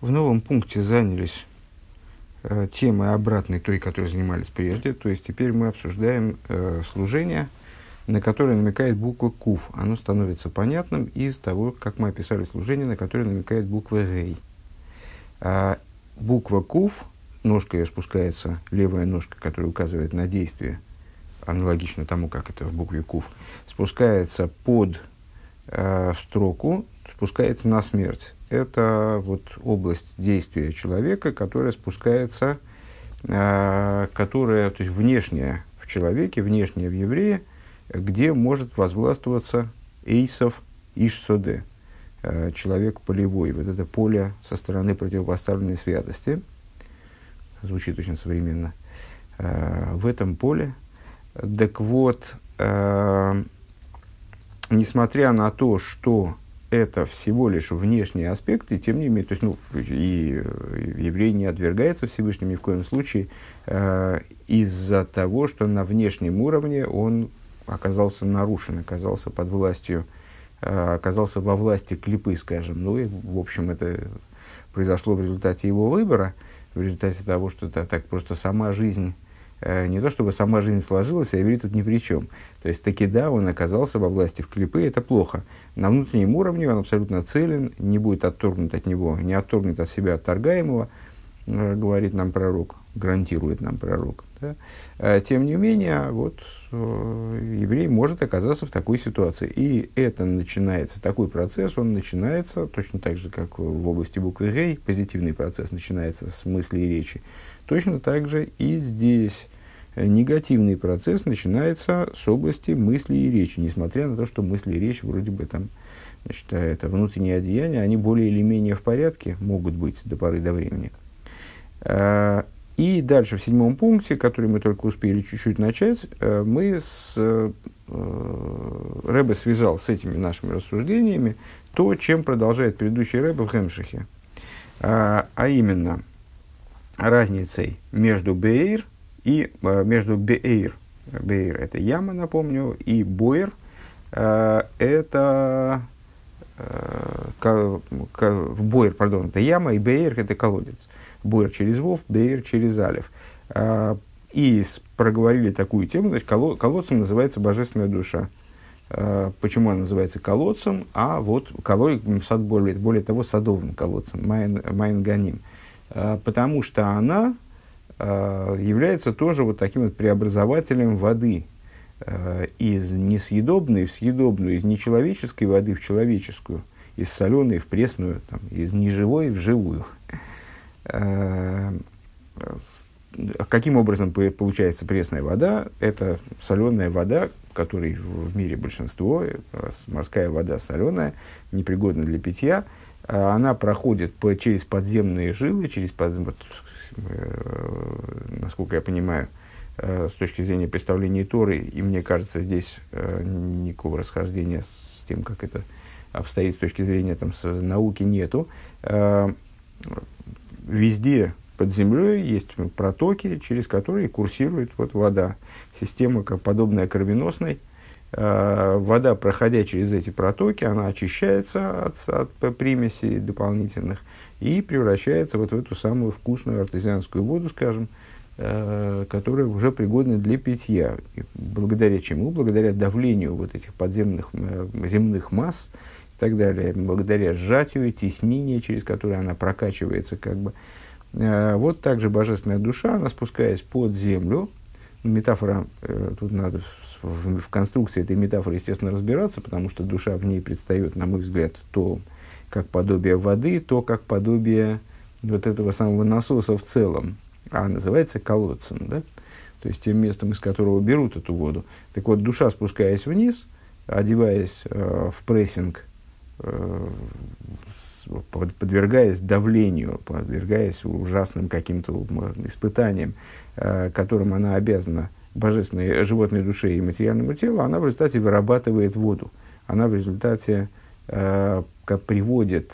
В новом пункте занялись э, темой обратной той, которой занимались прежде. То есть теперь мы обсуждаем э, служение, на которое намекает буква Куф. Оно становится понятным из того, как мы описали служение, на которое намекает буква Гей. А буква Куф, ножка ее спускается, левая ножка, которая указывает на действие, аналогично тому, как это в букве Куф, спускается под э, строку, спускается на смерть это вот область действия человека, которая спускается, э, которая, то есть внешняя в человеке, внешняя в еврее, где может возвластвоваться эйсов ишсоде, э, человек полевой, вот это поле со стороны противопоставленной святости, звучит очень современно, э, в этом поле, так вот, несмотря на то, что это всего лишь внешние аспекты, тем не менее, то есть, ну, и, и еврей не отвергается Всевышним ни в коем случае э, из-за того, что на внешнем уровне он оказался нарушен, оказался под властью, э, оказался во власти клипы, скажем. Ну и, в общем, это произошло в результате его выбора, в результате того, что это так просто сама жизнь Э, не то чтобы сама жизнь сложилась, а тут ни при чем. То есть, таки да, он оказался во власти в клипы, это плохо. На внутреннем уровне он абсолютно целен, не будет отторгнут от него, не отторгнет от себя отторгаемого, э, говорит нам пророк, гарантирует нам пророк. Да? Э, тем не менее, вот еврей может оказаться в такой ситуации. И это начинается, такой процесс, он начинается точно так же, как в области буквы Гей, позитивный процесс начинается с мысли и речи. Точно так же и здесь негативный процесс начинается с области мысли и речи, несмотря на то, что мысли и речь вроде бы там, значит, это внутренние одеяния, они более или менее в порядке могут быть до поры до времени. А, и дальше в седьмом пункте, который мы только успели чуть-чуть начать, э, мы с э, Рэбе связал с этими нашими рассуждениями то, чем продолжает предыдущий Рэбе в Хемшихе. А, а именно разницей между Бейр и э, между Бейр, Бейр это яма, напомню, и Бойер э, это э, Бойер, пардон, это яма, и Бейр это колодец. Бойер через Вов, Бейр через Алев. И проговорили такую тему, значит, колод, колодцем называется божественная душа. Почему она называется колодцем? А вот колой, сад, более, более того, садовым колодцем, מעין, מעין потому что она Э, является тоже вот таким вот преобразователем воды э, из несъедобной в съедобную, из нечеловеческой воды в человеческую, из соленой в пресную, там, из неживой в живую. Э, каким образом получается пресная вода? Это соленая вода, которой в мире большинство, морская вода соленая, непригодна для питья, она проходит по, через подземные жилы, через под, Э, насколько я понимаю, э, с точки зрения представления Торы, и мне кажется, здесь э, никакого расхождения с тем, как это обстоит с точки зрения там, с науки, нету. Везде под землей есть протоки, через которые курсирует вот вода. Система, как подобная кровеносной. Вода, проходя через эти протоки, она очищается от, от примесей дополнительных и превращается вот в эту самую вкусную артезианскую воду, скажем, э, которая уже пригодна для питья. И благодаря чему? Благодаря давлению вот этих подземных э, земных масс и так далее, благодаря сжатию, теснению, через которое она прокачивается как бы. Э, вот также божественная душа, она спускаясь под землю, метафора, э, тут надо в, в конструкции этой метафоры, естественно, разбираться, потому что душа в ней предстает, на мой взгляд, то как подобие воды, то как подобие вот этого самого насоса в целом, а называется колодцем, да? то есть тем местом, из которого берут эту воду. Так вот, душа, спускаясь вниз, одеваясь э, в прессинг, э, подвергаясь давлению, подвергаясь ужасным каким-то испытаниям, которым она обязана божественной животной душе и материальному телу, она в результате вырабатывает воду. Она в результате э, приводит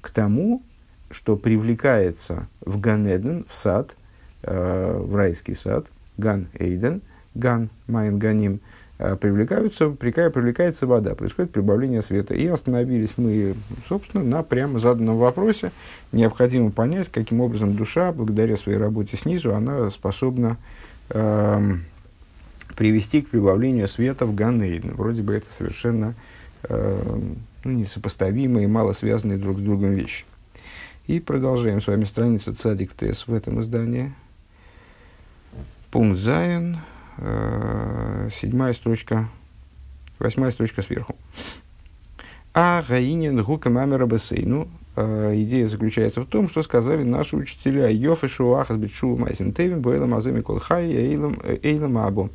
к тому, что привлекается в גן עדן, в сад, э, в райский сад, גן עדן, גן מעין גנים, привлекаются, привлекается вода, происходит прибавление света. И остановились мы, собственно, на прямо заданном вопросе. Необходимо понять, каким образом душа, благодаря своей работе снизу, она способна э, привести к прибавлению света в Ганейден. Вроде бы это совершенно э, ну, несопоставимые, мало связанные друг с другом вещи. И продолжаем с вами страница Цадик ТС в этом издании. Пункт Зайн, э, седьмая строчка, восьмая строчка сверху. А Гаинин Гука Мамера Басейну. Э, идея заключается в том, что сказали наши учителя Йоф и Шуахас Битшу Майсим Тевин Буэлам Аземи Колхай Эйлам э, Абу.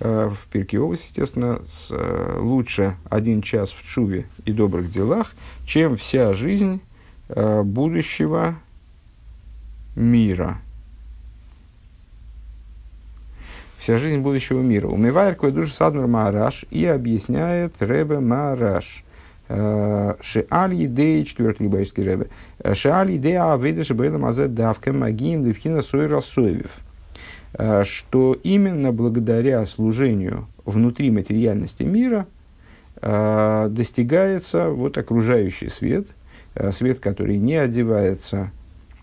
Э, в Перкиовус, естественно, с, э, лучше один час в чуве и добрых делах, чем вся жизнь э, будущего мира. Вся жизнь будущего мира. Умывает кое душу Садмар Мараш и объясняет Ребе Мараш. Шеаль идеи, четвертый либайский Ребе. Шеаль идея авейда шебейла мазет давка магиим левхина сойра соевев. Что именно благодаря служению внутри материальности мира э, достигается вот окружающий свет, э, свет, который не одевается,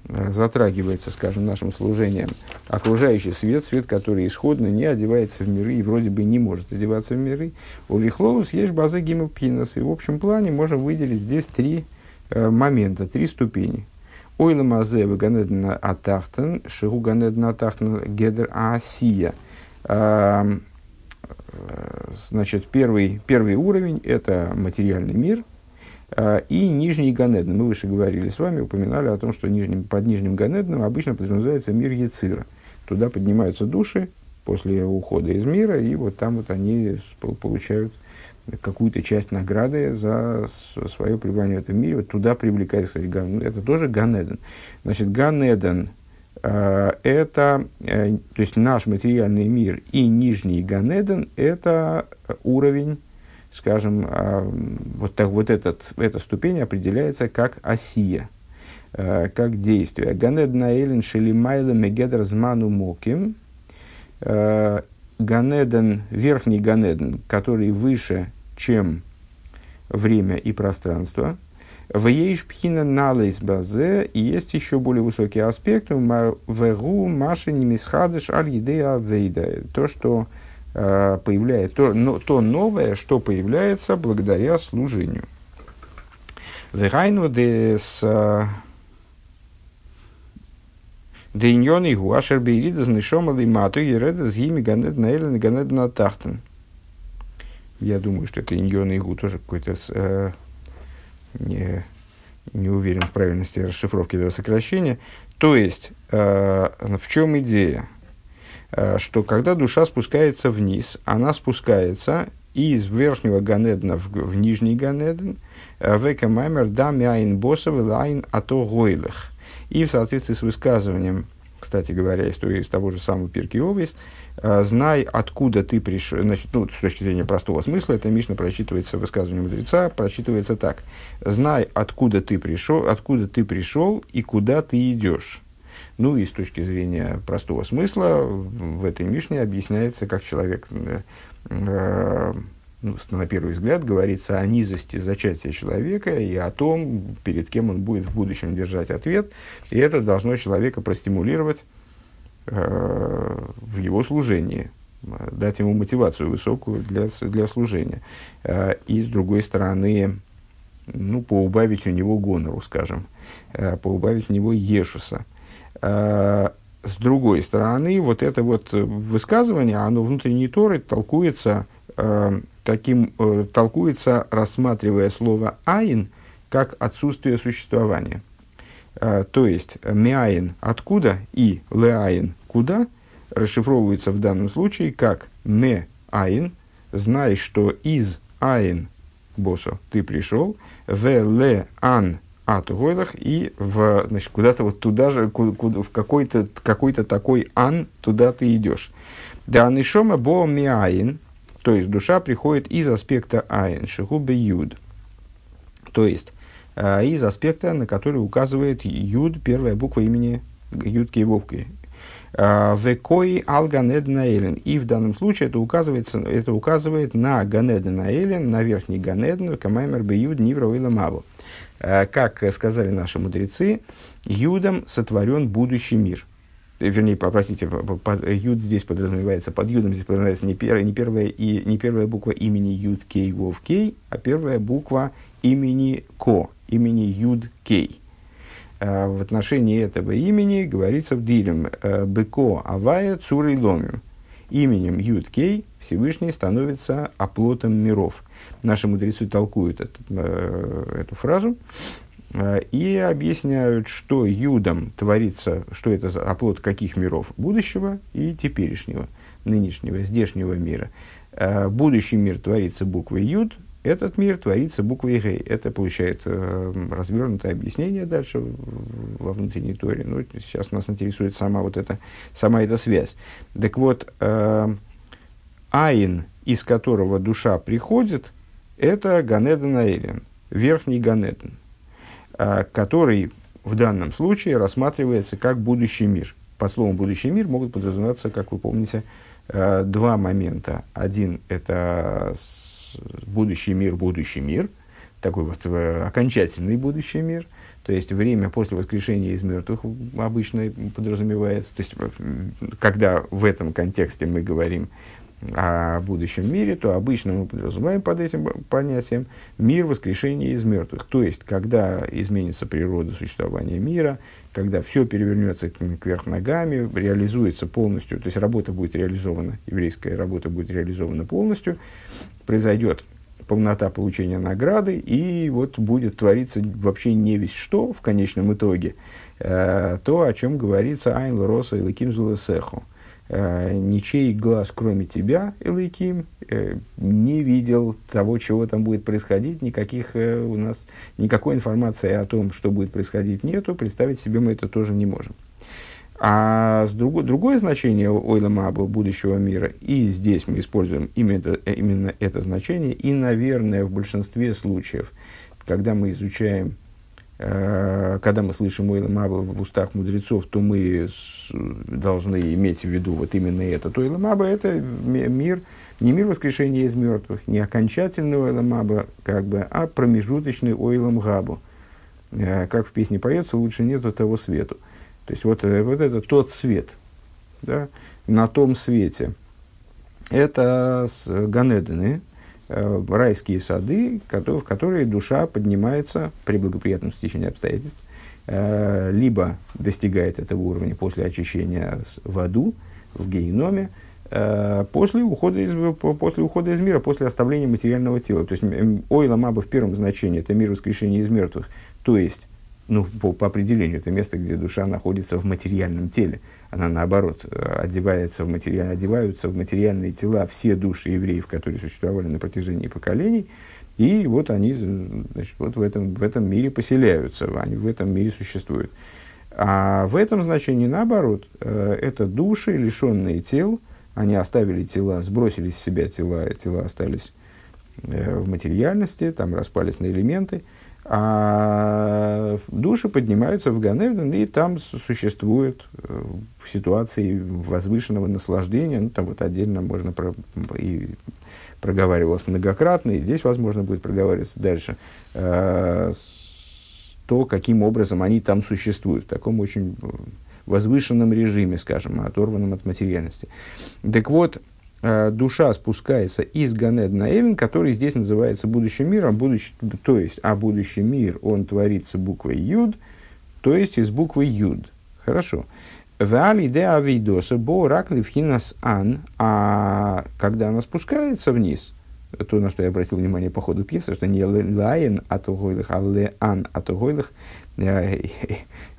затрагивается, скажем, нашим служением, окружающий свет, свет, который исходно не одевается в миры и вроде бы не может одеваться в миры. У Вихлолус есть база гимелпинос, и в общем плане можем выделить здесь три момента, три ступени – Ойла мазе в ганедна атахтен, шигу ганедна атахтен гедер асия. Значит, первый, первый уровень – это материальный мир, и нижний Ганедн. Мы выше говорили с вами, упоминали о том, что нижним, под нижним Ганедном обычно подразумевается мир Яцира. Туда поднимаются души после ухода из мира, и вот там вот они получают какую-то часть награды за свое пребывание в этом мире. Вот туда привлекается, кстати, Ган, это тоже Ганеден. Значит, Ганеден э, это, э, то есть наш материальный мир и нижний Ганеден это уровень, скажем, э, вот, так, вот этот, эта ступень определяется как осия, э, как действие. Ганеден Аэлен Шелимайла Мегедр Зману Моким. Э, Ганеден, верхний Ганеден, который выше чем время и пространство. В Ейшпхина налейс базе и есть еще более высокий аспект вегу маши немисхадыш аль вейда. То, что э, появляется, то, но, то новое, что появляется благодаря служению. Вегайну дес Дейньон и гуашер бейрида знышома лимату и реда згими ганед наэлен ганед на тахтен. Я думаю, что это Иньон Игу тоже какой-то э, не, не уверен в правильности расшифровки этого сокращения. То есть, э, в чем идея? Э, что когда душа спускается вниз, она спускается из верхнего Ганедна в, в нижний Ганеден, э, века маймер да мяйн боссов лайн ато гойлых. И в соответствии с высказыванием, кстати говоря, из, из того же самого Пирки Овес, Э, знай, откуда ты пришел. Значит, ну, с точки зрения простого смысла, это Мишна прочитывается, высказывание мудреца, прочитывается так. Знай, откуда ты пришел, откуда ты пришел и куда ты идешь. Ну и с точки зрения простого смысла в этой Мишне объясняется, как человек, э, ну, на первый взгляд, говорится о низости зачатия человека и о том, перед кем он будет в будущем держать ответ. И это должно человека простимулировать Э, в его служении, дать ему мотивацию высокую для, для служения. Э, и, с другой стороны, ну, поубавить у него гонору, скажем, э, поубавить у него ешуса. С другой стороны, вот это вот высказывание, оно внутренней Торы толкуется, таким, толкуется, рассматривая слово «айн» как отсутствие существования. То есть миаин откуда и леаин куда расшифровывается в данном случае как ме аин, знай, что из аин босо ты пришел, в ле ан от и в, значит, куда-то вот туда же, куда, в какой-то какой такой ан, туда ты идешь. Да нишома бо миаин, то есть душа приходит из аспекта аин, шихубе юд. То есть а, из аспекта, на который указывает Юд, первая буква имени Юдки и Вовки. Векои ал Ганеден И в данном случае это, указывается, это указывает на Ганеден Аэлен, на верхний Ганеден, Камаймер Беюд Нивра Маву. Как сказали наши мудрецы, Юдом сотворен будущий мир. Вернее, попросите, под, Юд здесь подразумевается, под Юдом здесь подразумевается не первая, не первая, и, не первая буква имени Юд Кей Вов Кей, а первая буква имени Ко, имени Юд Кей. А, в отношении этого имени говорится в Дилем э, Беко Авая Цурой Ломим. Именем Юд Кей Всевышний становится оплотом миров. Наши мудрецы толкуют этот, э, эту фразу э, и объясняют, что Юдом творится, что это за оплот каких миров будущего и теперешнего, нынешнего, здешнего мира. Будущий мир творится буквой Юд, этот мир творится буквой Гей. Это получает э, развернутое объяснение дальше во внутренней торе. Ну, сейчас нас интересует сама вот эта, сама эта связь. Так вот, э, Айн, из которого душа приходит, это Ганеден Аэлен, верхний Ганеден, э, который в данном случае рассматривается как будущий мир. По словам будущий мир могут подразумеваться, как вы помните, э, два момента. Один – это будущий мир, будущий мир, такой вот э, окончательный будущий мир, то есть время после воскрешения из мертвых обычно подразумевается, то есть когда в этом контексте мы говорим о будущем мире, то обычно мы подразумеваем под этим понятием мир воскрешения из мертвых. То есть, когда изменится природа существования мира, когда все перевернется кверх ногами, реализуется полностью, то есть работа будет реализована, еврейская работа будет реализована полностью, произойдет полнота получения награды, и вот будет твориться вообще не весь что в конечном итоге, э, то, о чем говорится Айн Роса и Лаким Зулесеху. Э, ничей глаз, кроме тебя, Элайким, э, не видел того, чего там будет происходить, никаких э, у нас, никакой информации о том, что будет происходить, нету, представить себе мы это тоже не можем. А с друг, другое значение Ойла Маба будущего мира, и здесь мы используем именно именно это значение, и, наверное, в большинстве случаев, когда мы изучаем, э, когда мы слышим Ойла Маба в устах мудрецов, то мы должны иметь в виду вот именно это. То Ойла Маба – это мир, не мир воскрешения из мертвых, не окончательный Ойла Маба, как бы, а промежуточный Ойлам Габу. Э, как в песне поется, лучше нету того свету. То есть вот, э, вот это тот свет, да, на том свете. Это Ганедены, э, райские сады, в которые душа поднимается при благоприятном стечении обстоятельств, э, либо достигает этого уровня после очищения в аду, в геноме, после ухода, из, после ухода из мира, после оставления материального тела. То есть ойла маба в первом значении – это мир воскрешения из мертвых, то есть ну, по, по определению, это место, где душа находится в материальном теле. Она, наоборот, э, одевается в материаль, одеваются в материальные тела все души евреев, которые существовали на протяжении поколений, и вот они значит, вот в, этом, в этом мире поселяются, они в этом мире существуют. А в этом значении, наоборот, э, это души, лишенные тел, они оставили тела, сбросили с себя тела, тела остались э, в материальности, там распались на элементы – а души поднимаются в Ганеден, и там существуют э, в ситуации возвышенного наслаждения, ну, там вот отдельно можно про, и проговаривалось многократно, и здесь, возможно, будет проговариваться дальше, э, то, каким образом они там существуют, в таком очень возвышенном режиме, скажем, оторванном от материальности. Так вот, Э, душа спускается из Ганед на Элен, который здесь называется будущим миром, будущий, то есть, а будущий мир, он творится буквой Юд, то есть из буквы Юд. Хорошо. Вали де авидоса бо ракли вхинас ан, а когда она спускается вниз, то, на что я обратил внимание по ходу пьесы, что не лаен от угойлых, а леан от угойлых,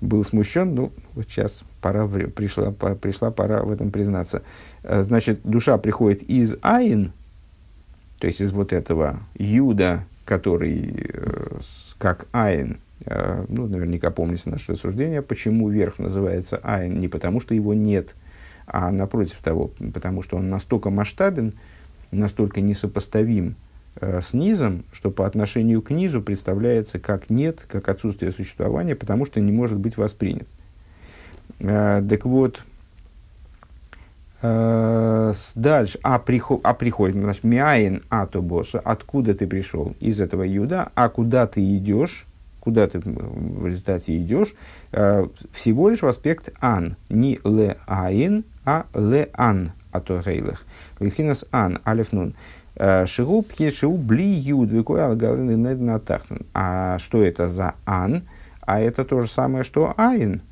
был смущен, ну, вот сейчас пора, пришла, пришла пора в этом признаться. Э, значит, душа приходит из Айн, то есть из вот этого Юда, который э, как Айн, э, ну, наверняка помните наше рассуждение, почему верх называется Айн, не потому что его нет, а напротив того, потому что он настолько масштабен, настолько несопоставим э, с низом, что по отношению к низу представляется как нет, как отсутствие существования, потому что не может быть воспринят. Э, так вот, Э, дальше, а, приход, а приходит, значит, мяин атобоса, откуда ты пришел? Из этого юда, а куда ты идешь, куда ты в результате идешь, всего лишь в аспект ан, не ле айн, а ле ан атогейлах. Вихинас ан, алиф нун. Шигу пхешиу бли юд, викой алгалин А что это за ан? А это то же самое, что айн.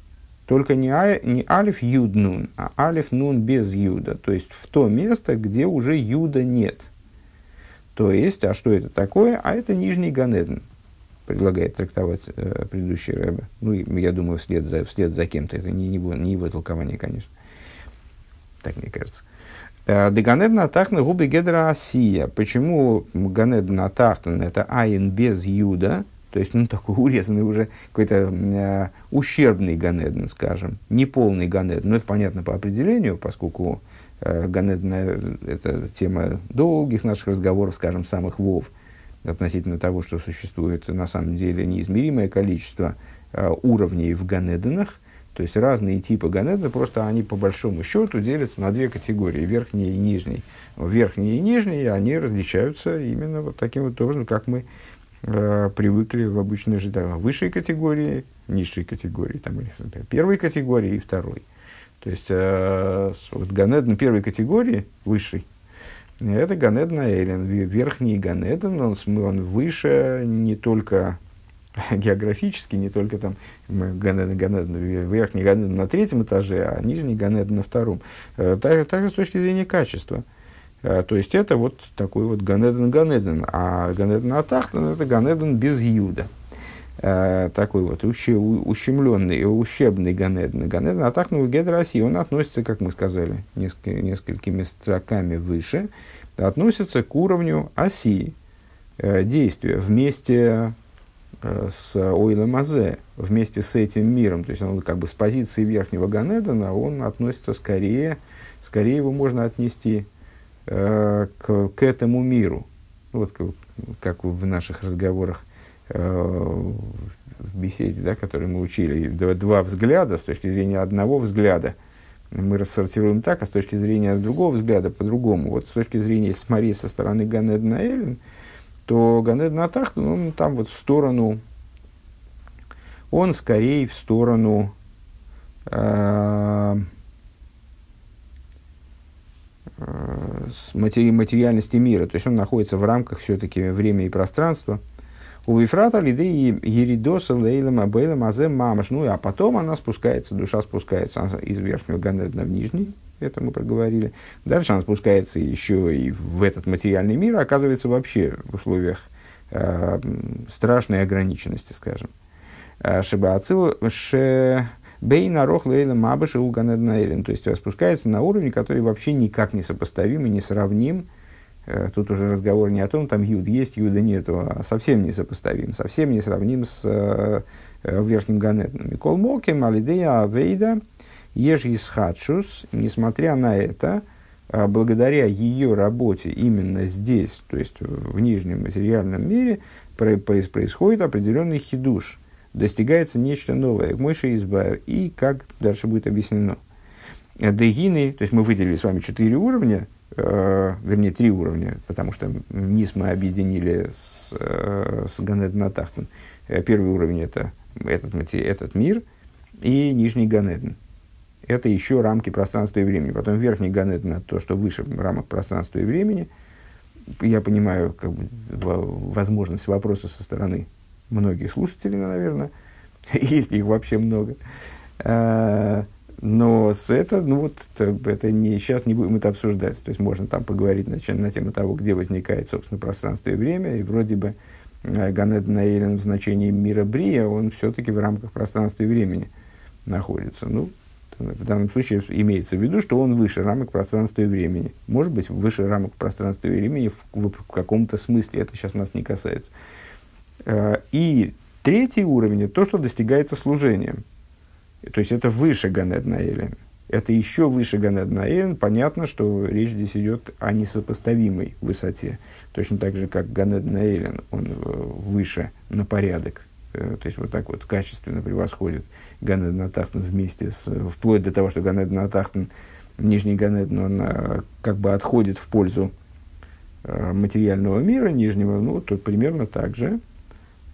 Только не, а, не алиф юд нун, а алиф нун без юда. То есть в то место, где уже юда нет. То есть, а что это такое? А это нижний ганеден предлагает трактовать э, предыдущий рэбе. Ну, я думаю, вслед за, вслед за кем-то. Это не, не, его, не его толкование, конечно. Так мне кажется. Э, Деганедна атахна губы гедра асия. Почему ганедна атахна это айн без юда? То есть, ну, такой урезанный уже, какой-то э, ущербный ганеден, скажем, неполный ганеден. Ну, это понятно по определению, поскольку э, ганеден – это тема долгих наших разговоров, скажем, самых вов, относительно того, что существует на самом деле неизмеримое количество э, уровней в ганеденах, то есть разные типы ганедена, просто они по большому счету делятся на две категории, верхние и нижние. Верхние и нижние, они различаются именно вот таким вот образом, как мы э, привыкли в обычной жизни. Высшей категории, низшей категории, там, например, первой категории и второй. То есть, э, вот Ганеден первой категории, высший, это Ганеден Эйлен, верхний Ганеден, он, он выше не только географически, не только там Ганеден, Ганеден, верхний Ганеден на третьем этаже, а нижний Ганеден на втором. Э, также, также с точки зрения качества. Э, то есть это вот такой вот Ганеден Ганеден, а Ганеден Атахтан это Ганеден без Юда. Э, такой вот ущемленный, ущербный Ганеден. Ганеден Атахтан Гедраси, он относится, как мы сказали, несколько, несколькими строками выше, относится к уровню оси действия вместе с Ойлем Азе, вместе с этим миром. То есть он как бы с позиции верхнего Ганедена, он относится скорее, скорее его можно отнести Э, к, к этому миру. Вот как, как в наших разговорах э, в беседе, да, которые мы учили, два, два взгляда с точки зрения одного взгляда мы рассортируем так, а с точки зрения другого взгляда по-другому. Вот с точки зрения, смотреть со стороны Ганедна Эллен, то Ганедна Атах, ну, там вот в сторону, он скорее в сторону э, Э, матери, материальности мира. То есть он находится в рамках все-таки времени и пространства. У Вифрата лиды еридоса лейлем абейлем азем мамаш. Ну, а потом она спускается, душа спускается из верхнего ганедна в нижний. Это мы проговорили. Дальше она спускается еще и в этот материальный мир, оказывается вообще в условиях э, страшной ограниченности, скажем. Э, Шибаацил ше Бейна рох лейла мабыши у ганеднаэлен. То есть спускается на уровень, который вообще никак не сопоставим и не сравним. Тут уже разговор не о том, там юд есть, юда нет, а совсем не сопоставим, совсем не сравним с верхним ганедном. Микол Моким, Алидея Авейда, Еж Исхадшус, несмотря на это, э, благодаря ее работе именно здесь, то есть в нижнем материальном мире, происходит определенный хидуш – достигается нечто новое, Мойша Избайр, и как дальше будет объяснено. Дегины, то есть мы выделили с вами четыре уровня, э, вернее, три уровня, потому что низ мы объединили с, э, с. Э, первый уровень это этот, этот мир, и нижний Ганеден. Это еще рамки пространства и времени. Потом верхний Ганеден, это то, что выше рамок пространства и времени. Я понимаю как бы, возможность вопроса со стороны многих слушателей, наверное, если их вообще много. А, но это, ну вот, это не, сейчас не будем это обсуждать. То есть можно там поговорить на, на тему того, где возникает, собственно, пространство и время. И вроде бы э, Ганед Наилен в значении мира Брия, он все-таки в рамках пространства и времени находится. Ну, в данном случае имеется в виду, что он выше рамок пространства и времени. Может быть, выше рамок пространства и времени в, в, в каком-то смысле. Это сейчас нас не касается. Э, и третий уровень – это то, что достигается служением. То есть это выше Ганед Наэлен. Это еще выше Ганед Наэлен. Понятно, что речь здесь идет о несопоставимой высоте. Точно так же, как Ганед Наэлен, он э, выше на порядок. Э, то есть вот так вот качественно превосходит Ганед Натахтан вместе с... Вплоть до того, что Ганед Натахтан нижний Ганеден, он э, как бы отходит в пользу э, материального мира нижнего, ну, тут примерно так же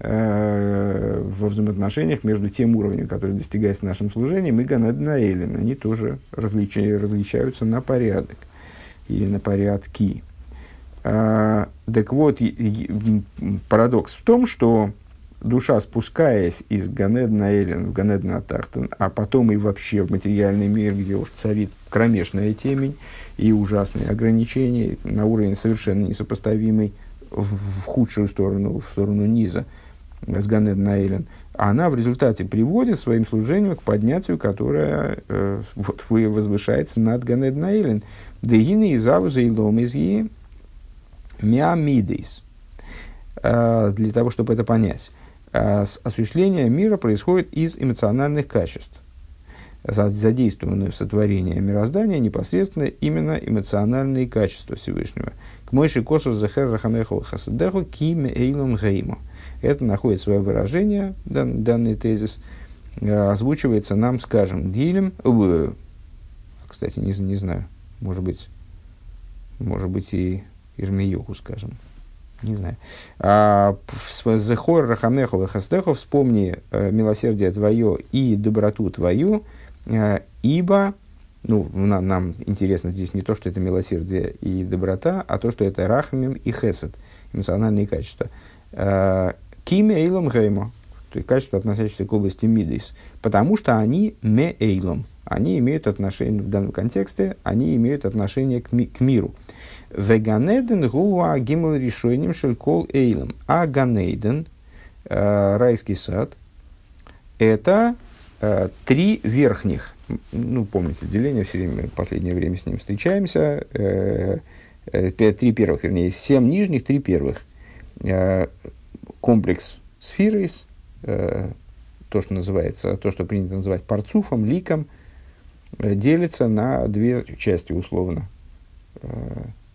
э, во взаимоотношениях между тем уровнем, который достигается нашим служением, и Ганеден Эллин. Они тоже различ, различаются на порядок или на порядки. А, так вот, парадокс в том, что душа, спускаясь из Ганедна Эллин в Ганедна Атахтан, а потом и вообще в материальный мир, где уж царит кромешная темень и ужасные ограничения на уровень совершенно несопоставимый в, в худшую сторону, в сторону низа с Ганедна Эллин, она в результате приводит своим служением к поднятию, которое э, вот, возвышается над Ганедна Эллин. Дегины из Авуза и Лом из Миамидейс. Э, для того, чтобы это понять. Э, осуществление мира происходит из эмоциональных качеств. Задействованы в сотворении мироздания непосредственно именно эмоциональные качества Всевышнего. К мойши косов захер рахамеху хасадеху киме эйлом гейму. Это находит свое выражение, дан, данный тезис, э, озвучивается нам, скажем, дилем, кстати, не, не знаю, может быть, может быть и Ирмиюху, скажем, не знаю. А, Зехор Рахамеху Хастеху, вспомни э, милосердие твое и доброту твою, э, ибо, ну, нам, нам интересно здесь не то, что это милосердие и доброта, а то, что это Рахамим и Хесед, эмоциональные качества. Э, Киме Эйлом Геймо, то есть качества, относящиеся к области Мидейс, потому что они ме Эйлом, они имеют отношение, в данном контексте, они имеют отношение к, ми, к миру. Веганеден гуа гимл решением шелькол эйлем. А Ганейден, э, райский сад, это э, три верхних. Ну, помните, деление, все время, в последнее время с ним встречаемся. Э, три первых, вернее, семь нижних, три первых. Комплекс ספירות, то, что называется, то, что принято называть парцуфом, ликом, делится на две части условно.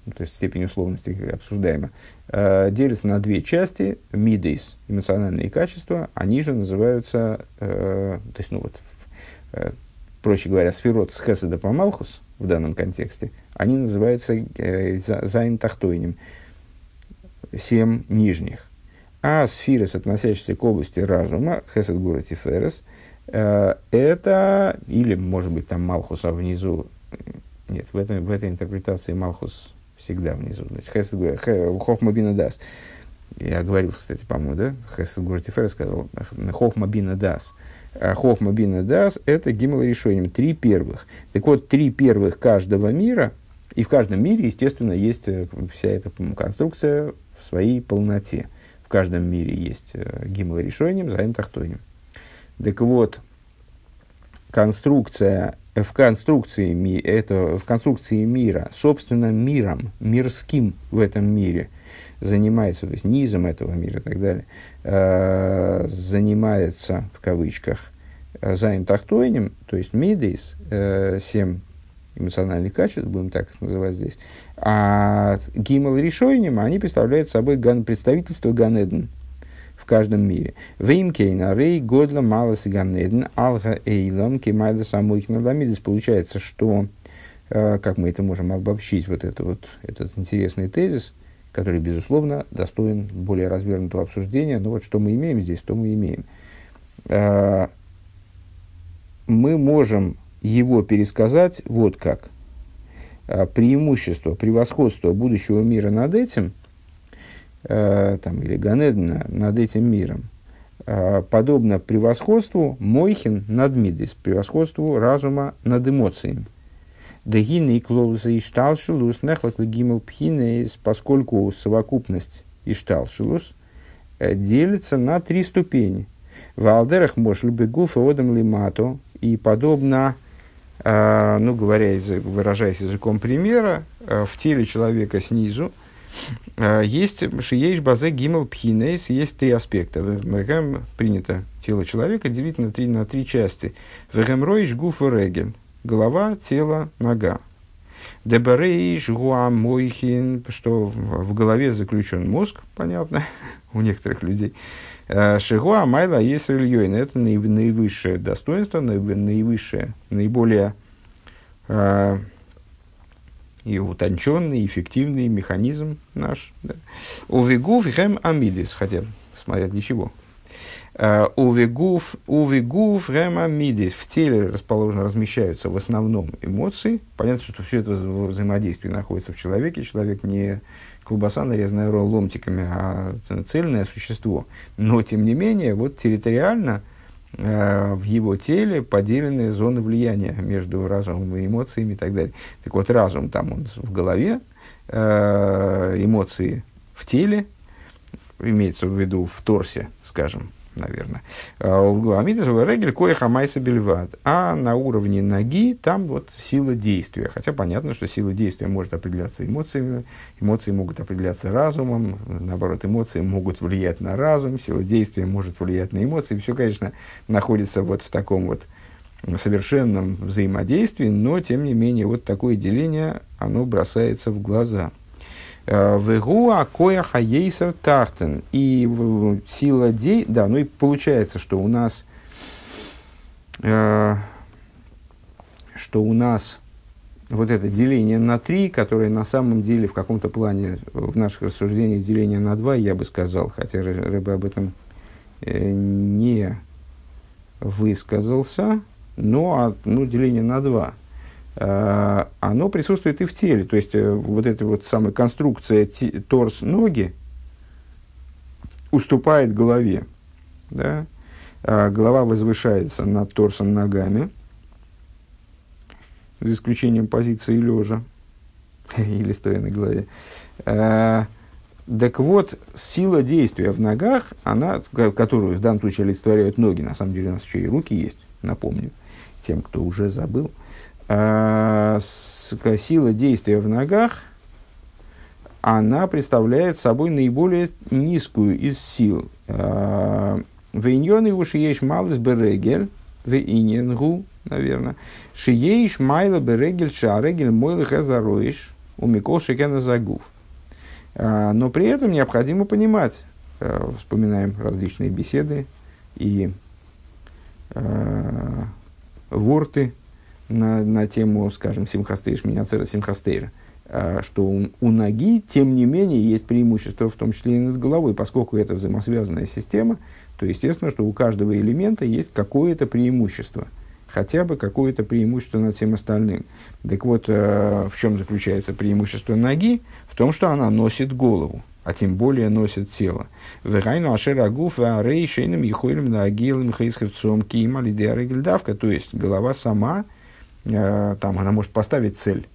Э, ну, то есть степень условности обсуждаема, э, делится на две части. מידות, эмоциональные качества, они же называются, э, то есть, ну вот, э, проще говоря, ספירות с хеседа по מלכות в данном контексте, они называются э, זיין תחתונים, семь нижних. А сферы, относящиеся к области разума, хесед гура тиферес, э, это, или, может быть, там малхуса внизу, нет, в, этой в этой интерпретации Малхус всегда внизу. Значит, Хесед Хохма Бина Дас. Я говорил, кстати, по-моему, да? Хесед Гуртифер сказал Хохма Бина Дас. А Хохма Бина Дас – это гимл решением, три первых. Так вот, три первых каждого мира, и в каждом мире, естественно, есть э, вся эта конструкция в своей полноте. В каждом мире есть э, гимл решением, за тахтоним. Так вот, конструкция в конструкции, это, в конструкции мира, собственно, миром, мирским в этом мире занимается, то есть низом этого мира и так далее, э, занимается, в кавычках, Зайн Тахтойнем, то есть Мидейс, э, семь эмоциональных качеств, будем так называть здесь, а Гимал Решойнем, они представляют собой представительство Ганеден, каждом мире. Веймкейна рей годла ганеден алга эйлам кемайда самойх наламидес. Получается, что, э, как мы это можем обобщить, вот, это вот этот интересный тезис, который, безусловно, достоин более развернутого обсуждения, но вот что мы имеем здесь, то мы имеем. Э, мы можем его пересказать вот как. Э, преимущество, превосходство будущего мира над этим – э, там, или Ганедна над этим миром, э, подобно превосходству Мойхин над Мидис, превосходству разума над эмоциями. Дагины и клоуза и шталшилус нехлак гимел пхинес, поскольку совокупность и шталшилус э, делится на три ступени. В алдерах может бегуф и одам лимато, и подобно, э, ну говоря, выражаясь языком примера, в теле человека снизу – а, есть шиеш базе гимел пхинейс, есть три аспекта. Вегем принято тело человека делить на три, на три части. Вегем роиш гуф регель. Голова, тело, нога. Дебарейш мойхин, что в голове заключен мозг, понятно, у некоторых людей. А, Шигуа майла есть рельйойн. Это наивысшее достоинство, наивысшее, наиболее и утонченный, эффективный механизм наш. Увигув хэм амидис, хотя, смотря для чего. Э, увигув, увигув хэм амидис. В теле расположены, размещаются в основном эмоции. Понятно, что все это взаимодействие находится в человеке. Человек не колбаса, нарезанная ломтиками, а цельное существо. Но, тем не менее, вот территориально в его теле поделены зоны влияния между разумом и эмоциями и так далее. Так вот, разум там он в голове, э, эмоции в теле, имеется в виду в торсе, скажем, наверное. А Амидас Регель кое хамайса бельвад. А на уровне ноги там вот сила действия. Хотя понятно, что сила действия может определяться эмоциями, эмоции могут определяться разумом, наоборот, эмоции могут влиять на разум, сила действия может влиять на эмоции. Все, конечно, находится вот в таком вот совершенном взаимодействии, но, тем не менее, вот такое деление, оно бросается в глаза – Вегуа коя хаейсер тахтен. И сила дей... Да, ну и получается, что у нас... Э, что у нас вот это деление на три, которое на самом деле в каком-то плане в наших рассуждениях деление на два, я бы сказал, хотя Рэбе об этом э, не высказался, но а, ну, деление на два – Э, оно присутствует и в теле. То есть, э, вот эта вот самая конструкция торс-ноги уступает голове. Да? А голова возвышается над торсом ногами, за исключением позиции лежа или стоя на голове. А, так вот, сила действия в ногах, она, которую в данном случае олицетворяют ноги, на самом деле у нас еще и руки есть, напомню, тем, кто уже забыл – сила действия в ногах, она представляет собой наиболее низкую из сил. А, Вейньоны уж есть малыс берегель, вейнингу, наверное. Шиеиш майла берегель шарегель мойлы хазароиш, у Микол Шекена Загув. А, но при этом необходимо понимать, вспоминаем различные беседы и ворты, на, на тему, скажем, Симхастейш, Минацера Симхастейра, что у, у ноги, тем не менее, есть преимущество, в том числе и над головой, поскольку это взаимосвязанная система, то естественно, что у каждого элемента есть какое-то преимущество, хотя бы какое-то преимущество над всем остальным. Так вот, а, в чем заключается преимущество ноги? В том, что она носит голову а тем более носит тело. Вегайну ашерагуф варейшейным ехойлем на агилем хейсхевцом кима лидеарегельдавка. То есть голова сама – Э, там она может поставить цель,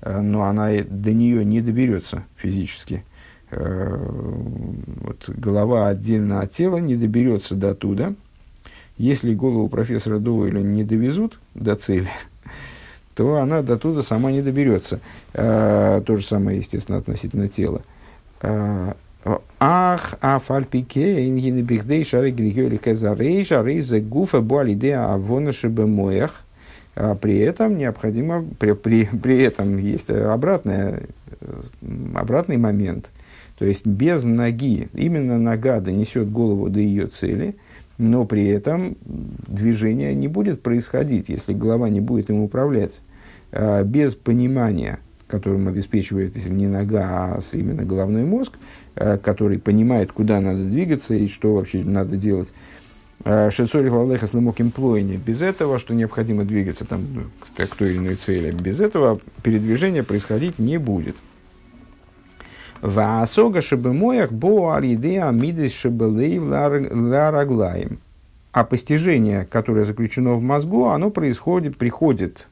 э, но она до нее не доберется физически. Э, вот голова отдельно от тела не доберется до туда. Если голову профессора Дуэля не довезут до цели, то она до туда сама не доберется. То же самое, естественно, относительно тела. Ах, а фальпике, ингины бихдей, шары григёли хезарей, шары за гуфа буалидея авонаши бемоях – а при этом необходимо, при, при, при этом есть обратная, обратный момент. То есть без ноги, именно нога донесет голову до ее цели, но при этом движение не будет происходить, если голова не будет им управлять. А без понимания, которым обеспечивает не нога, а именно головной мозг, а, который понимает, куда надо двигаться и что вообще надо делать, Э, Шицори Лалеха с Лемоким Плойни. Без этого, что необходимо двигаться там, к, к той или иной цели, без этого передвижение происходить не будет. Ваасога шебемоях бо аридеа мидис шебелейв лараглаем. А постижение, которое заключено в мозгу, оно происходит, приходит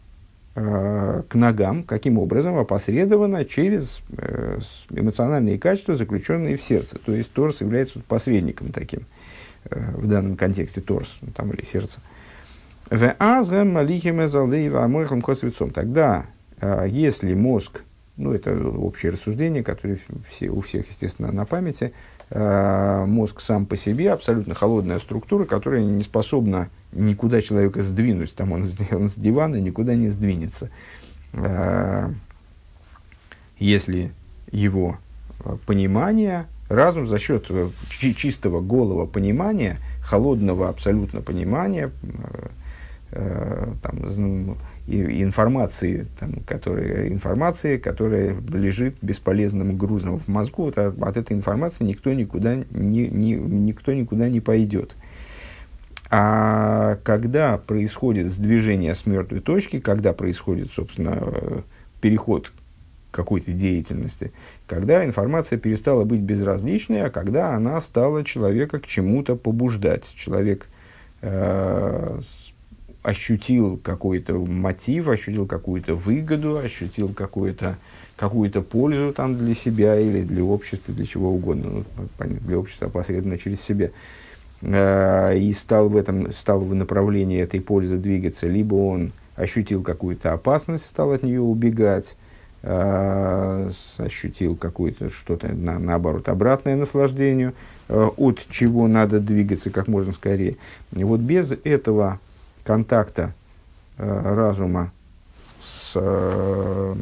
э, к ногам, каким образом? Опосредованно через э, эмоциональные качества, заключенные в сердце. То есть Торс является посредником таким. Э, в данном контексте торс ну, там, или сердце. Тогда, э, если мозг, ну это общее рассуждение, которое все, у всех, естественно, на памяти, э, мозг сам по себе абсолютно холодная структура, которая не способна никуда человека сдвинуть. Там он, он с дивана никуда не сдвинется. Если его понимание разум за счет э, чистого голого понимания, холодного абсолютно понимания, э, э, там, информации, там, которая, информации, которая лежит бесполезным грузом в мозгу, вот от, от этой информации никто никуда не, не, никто никуда не пойдет. А когда происходит сдвижение с мертвой точки, когда происходит, собственно, переход какой-то деятельности, когда информация перестала быть безразличной, а когда она стала человека к чему-то побуждать. Человек э, ощутил какой-то мотив, ощутил какую-то выгоду, ощутил какую-то какую-то пользу там для себя или для общества, для чего угодно, ну, для общества посредственно через себя, э, и стал в этом, стал в направлении этой пользы двигаться, либо он ощутил какую-то опасность, стал от нее убегать, ощутил какое-то что-то, на, наоборот, обратное наслаждению, э, от чего надо двигаться как можно скорее. И вот без этого контакта э, разума с, э,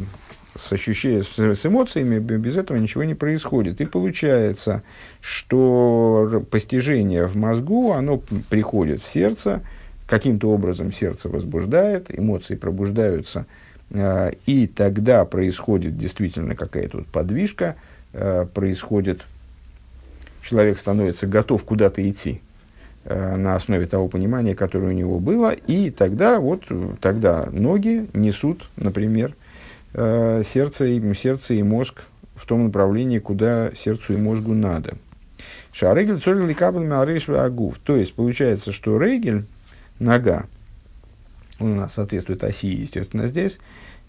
с, ощущением, с, с эмоциями, без этого ничего не происходит. И получается, что постижение в мозгу, оно приходит в сердце, каким-то образом сердце возбуждает, эмоции пробуждаются, э, и тогда происходит действительно какая-то вот подвижка, э, происходит, человек становится готов куда-то идти. Э, на основе того понимания, которое у него было, и тогда вот тогда ноги несут, например, э, сердце и, сердце и мозг в том направлении, куда сердцу и мозгу надо. Шарегель цорили кабель агув. То есть получается, что регель, нога, он у нас соответствует оси, естественно, здесь,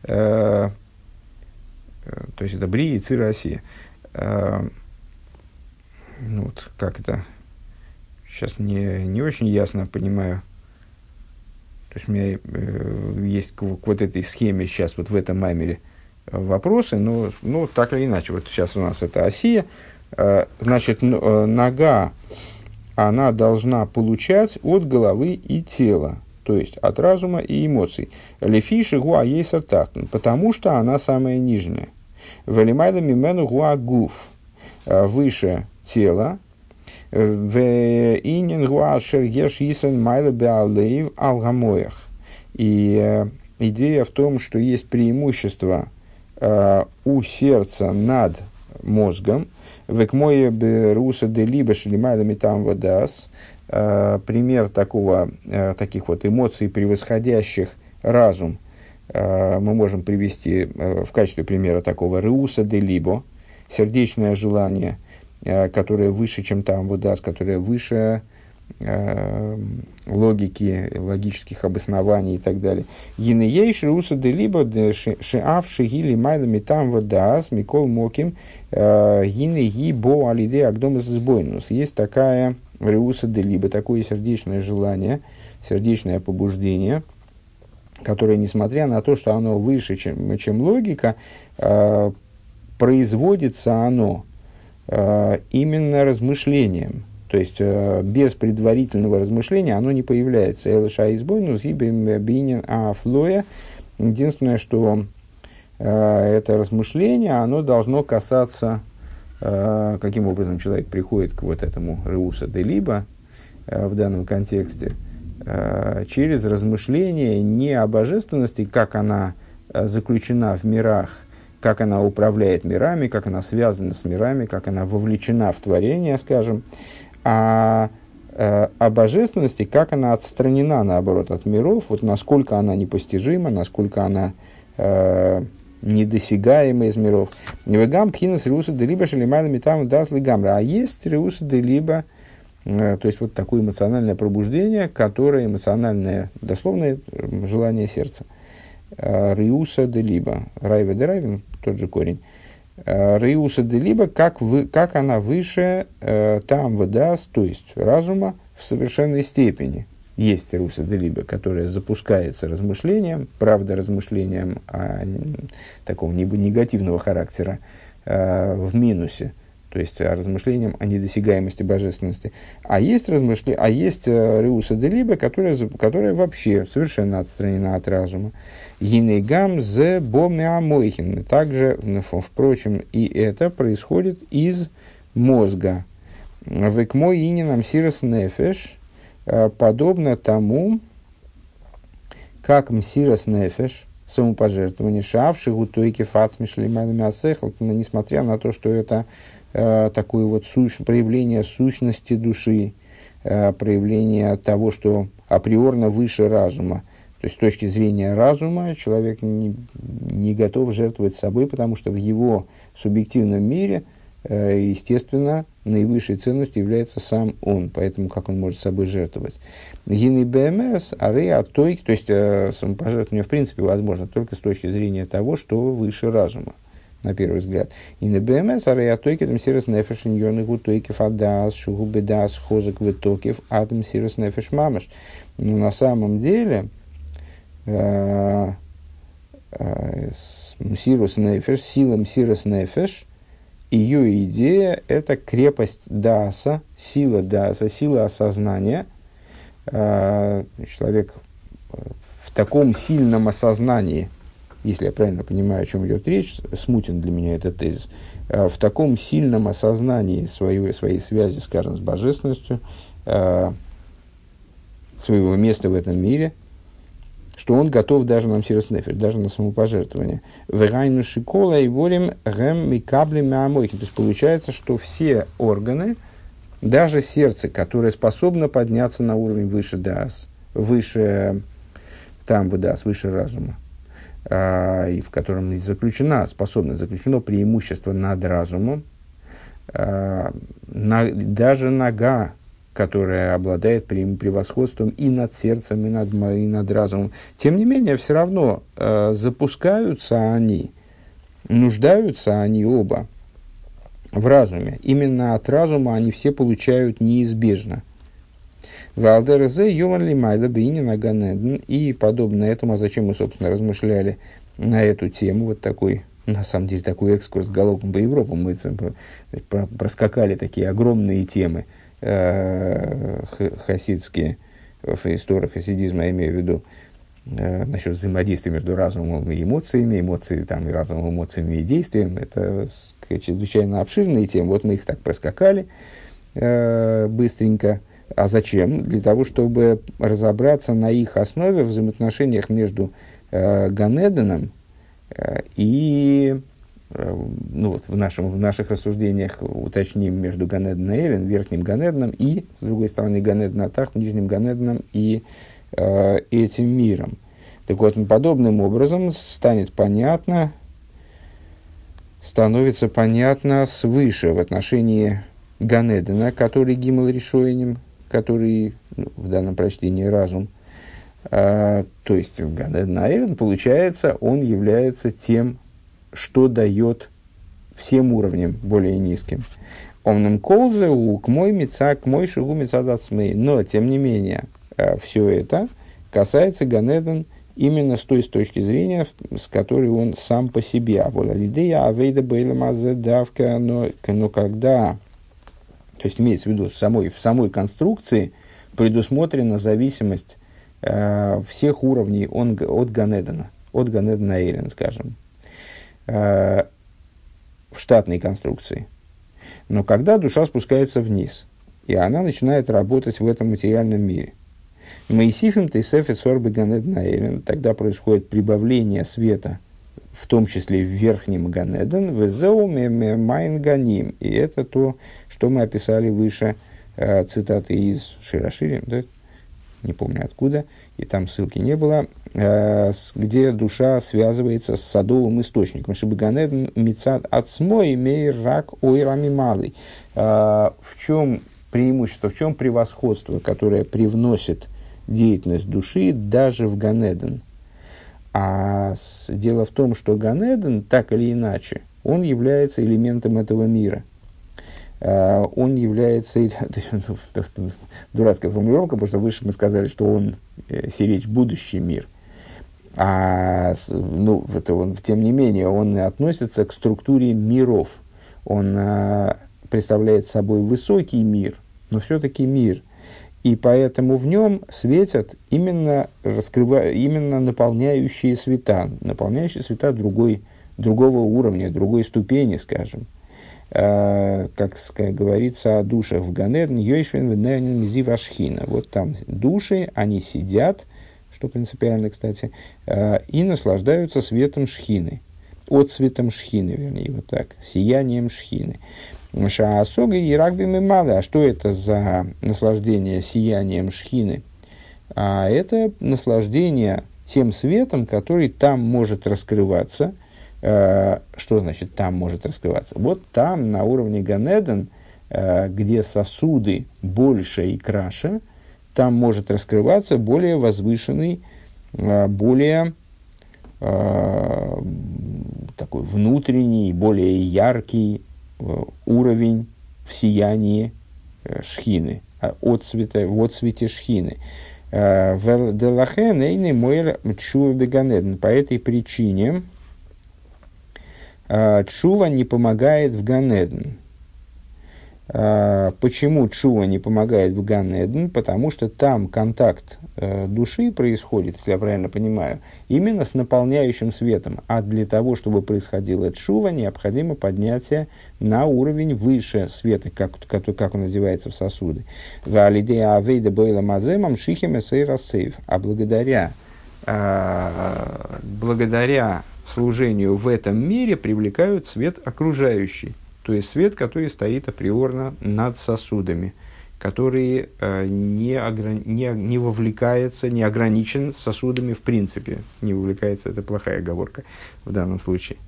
э, э, то есть это бри и цир оси. Э, ну, вот как это сейчас не, не очень ясно понимаю. То есть у меня э, есть к, к вот этой схеме сейчас, вот в этом маймере э, вопросы, но ну, так или иначе, вот сейчас у нас это осия, э, значит, э, нога, она должна получать от головы и тела, то есть от разума и эмоций. Лефиши гуа ейсар тахтен, потому что она самая нижняя. Велимайда мимену гуа гуф, э, выше тела, в инин гуашер еш исен майла беалеев алгамоях. И э, идея в том, что есть преимущество э, у сердца над мозгом. Век мое беруса де либо шелимайда метам водас. Э, пример такого, таких вот эмоций, превосходящих разум, мы можем привести в качестве примера такого реуса де либо, сердечное желание – Э, которая выше, чем там Будас, которая выше э, логики, логических обоснований и так далее. Гинеей шиуса де либо шиав шигили майдами там водас микол моким э, гинеи бо алиде агдом из Есть такая реуса де либо, такое сердечное желание, сердечное побуждение, которое, несмотря на то, что оно выше, чем, чем логика, э, производится оно Э, именно размышлением. То есть э, без предварительного размышления оно не появляется. Элыша избойну бинин афлоя. Единственное, что э, это размышление, оно должно касаться, каким образом человек приходит к вот этому Реуса де Либо в данном контексте, через размышление не о божественности, как она заключена в мирах, как она управляет мирами, как она связана с мирами, как она вовлечена в творение, скажем, а э, о божественности, как она отстранена, наоборот, от миров, вот насколько она непостижима, насколько она э, недосягаема из миров. Невегам пхинас риуса де либо шелимайна метам дас лигамра. А есть риуса де либо, э, то есть вот такое эмоциональное пробуждение, которое эмоциональное, дословное желание сердца. Риуса де либо. Райве де райвен, тот же корень. Э, Реуса де либо, как, вы, как она выше э, там выдаст, то есть разума в совершенной степени. Есть Реуса де либо, которая запускается размышлением, правда размышлением а, такого негативного характера э, в минусе, то есть размышлением о недосягаемости божественности. А есть, размышле... а есть Реуса де либо, которая, которая вообще совершенно отстранена от разума. Гинегам зе бомеамойхин. Также, впрочем, и это происходит из мозга. Векмой ининам сирос нефеш, э, подобно тому, как мсирос нефеш, самопожертвование, шавши гутойки фацмишлимайнами асехл, несмотря на то, что это э, такое вот сущ, проявление сущности души, э, проявление того, что априорно выше разума. То есть с точки зрения разума человек не, не готов жертвовать собой, потому что в его субъективном мире, э, естественно, наивысшей ценностью является сам он, поэтому как он может собой жертвовать. Гины БМС, ары, атойк, то есть э, самопожертвование в принципе возможно только с точки зрения того, что выше разума, на первый взгляд. И на БМС, ары, атойк, там сирос нефеш, ньоны гутойки, фадас, шугу бедас, хозак витокев, атом сирос нефеш мамаш. Но на самом деле, э, э, сирос нефеш, силам сирос нефеш – ее идея – это крепость Даса, сила Даса, сила осознания. А, человек в таком сильном осознании, если я правильно понимаю, о чем идет речь, смутен для меня этот тезис, а, в таком сильном осознании своей, своей связи, скажем, с божественностью, а, своего места в этом мире – что он готов даже на мсирос нефер, даже на самопожертвование. Вегайну шикола и волим гэм микабли мямойхи. То есть получается, что все органы, даже сердце, которое способно подняться на уровень выше дас, выше там бы дас, выше разума, а, и в котором заключена способность, заключено преимущество над разумом, а, на, даже нога которая обладает превосходством и над сердцем, и над, и над разумом. Тем не менее, все равно э, запускаются они, нуждаются они оба в разуме. Именно от разума они все получают неизбежно. Валдерзе Йован Лимайда Бейнина Ганеден. И подобно этому, а зачем мы, собственно, размышляли на эту тему, вот такой на самом деле такой экскурс галопом по Европам. Мы проскакали такие огромные темы – хасидские, в истории хасидизма я имею в виду, э, насчет взаимодействия между разумом и эмоциями, эмоции там, и разумом, эмоциями и действием. Это чрезвычайно обширные темы. Вот мы их так проскакали э, быстренько. А зачем? Для того, чтобы разобраться на их основе в взаимоотношениях между э, Ганеденом э, и Э, ну, вот в, нашем, в наших рассуждениях уточним между Ганедом и Эллен, верхним Ганедном, и, с другой стороны, Ганеден Атах, нижним Ганедном и э, этим миром. Так вот, подобным образом станет понятно, становится понятно свыше в отношении Ганедена, который гимал решением, который ну, в данном прочтении разум, а, то есть Ганеден Аэлен, получается, он является тем что дает всем уровням более низким. Омным колзе у к мой меца, к мой шигу мецадацмей. Но, тем не менее, э, все это касается Ганеден именно с той с точки зрения, с которой он сам по себе. А вот идея авейда бейлемазе давка, но, но когда, то есть имеется в виду в самой, в самой конструкции, предусмотрена зависимость э, всех уровней он, от Ганедена, от Ганедена Эйлен, скажем, Э, в штатной конструкции. Но когда душа спускается вниз, и она начинает работать в этом материальном мире, Моисифим Тейсефет Сорбы Ганеден тогда происходит прибавление света, в том числе в верхнем Ганеден, в Майн Ганим. И это то, что мы описали выше, э, цитаты из Широширим, да? не помню откуда, и там ссылки не было, Э, где душа связывается с садовым источником. Шибаганед мецад отсмой мей рак ойрами малый. Э, в чем преимущество, в чем превосходство, которое привносит деятельность души даже в Ганеден? А дело в том, что Ганеден, так или иначе, он является элементом этого мира – он является, ну, дурацкая формулировка, потому что выше мы сказали, что он э, сиречь будущий мир. А, ну, это он, тем не менее, он относится к структуре миров. Он а, представляет собой высокий мир, но все-таки мир. И поэтому в нем светят именно, раскрыва, именно наполняющие света, наполняющие света другой, другого уровня, другой ступени, скажем. А, как, говорится о душах в Ганедн, Йойшвен Венернин Зивашхина. Вот там души, они сидят – что принципиально, кстати, э, и наслаждаются светом шхины, отцветом шхины, вернее, вот так, сиянием шхины. Шаасога и рагбим малы. А что это за наслаждение сиянием шхины? А это наслаждение тем светом, который там может раскрываться. Э, что значит там может раскрываться? Вот там, на уровне Ганеден, э, где сосуды больше и краше, там может раскрываться более возвышенный, э, более такой внутренний, более яркий уровень в сиянии шхины, от цвета, в отцвете шхины. По этой причине чува не помогает в Ганеден. А, почему Чува не помогает в Ганеден? Потому что там контакт э, души происходит, если я правильно понимаю, именно с наполняющим светом. А для того, чтобы происходило Чува, необходимо поднятие на уровень выше света, как, как, как он одевается в сосуды. А благодаря, а, благодаря служению в этом мире привлекают свет окружающий то есть свет, который стоит априорно над сосудами, который э, не, ограни- не, не вовлекается, не ограничен сосудами в принципе. Не вовлекается, это плохая оговорка в данном случае.